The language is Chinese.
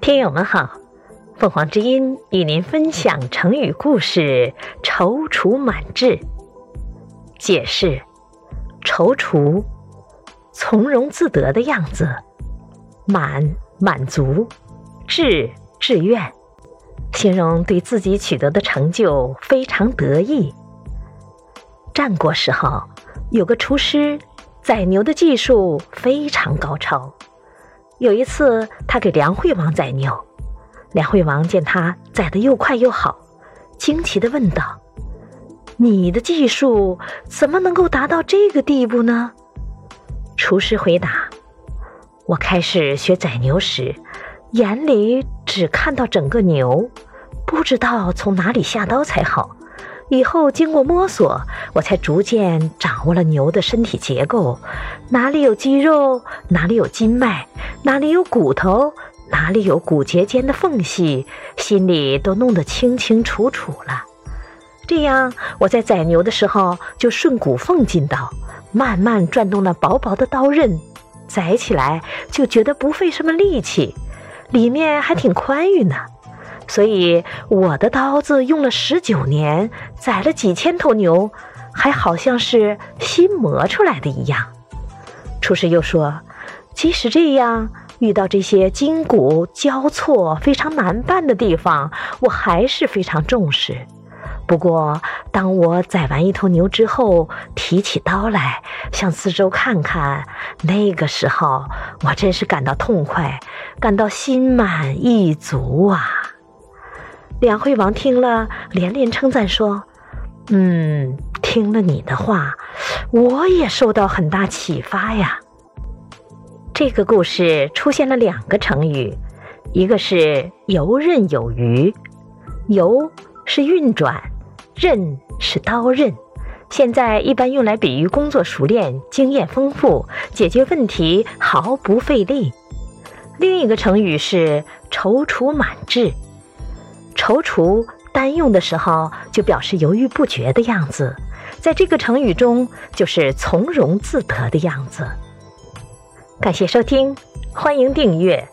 听友们好，凤凰之音与您分享成语故事“踌躇满志”。解释：踌躇，从容自得的样子；满，满足；志，志愿，形容对自己取得的成就非常得意。战国时候，有个厨师宰牛的技术非常高超。有一次，他给梁惠王宰牛，梁惠王见他宰得又快又好，惊奇地问道：“你的技术怎么能够达到这个地步呢？”厨师回答：“我开始学宰牛时，眼里只看到整个牛，不知道从哪里下刀才好。”以后经过摸索，我才逐渐掌握了牛的身体结构，哪里有肌肉，哪里有筋脉，哪里有骨头，哪里有骨节间的缝隙，心里都弄得清清楚楚了。这样，我在宰牛的时候就顺骨缝进刀，慢慢转动那薄薄的刀刃，宰起来就觉得不费什么力气，里面还挺宽裕呢。所以我的刀子用了十九年，宰了几千头牛，还好像是新磨出来的一样。厨师又说，即使这样，遇到这些筋骨交错、非常难办的地方，我还是非常重视。不过，当我宰完一头牛之后，提起刀来，向四周看看，那个时候我真是感到痛快，感到心满意足啊！梁惠王听了，连连称赞说：“嗯，听了你的话，我也受到很大启发呀。”这个故事出现了两个成语，一个是“游刃有余”，“游”是运转，“刃”是刀刃，现在一般用来比喻工作熟练、经验丰富、解决问题毫不费力。另一个成语是“踌躇满志”。踌躇单用的时候就表示犹豫不决的样子，在这个成语中就是从容自得的样子。感谢收听，欢迎订阅。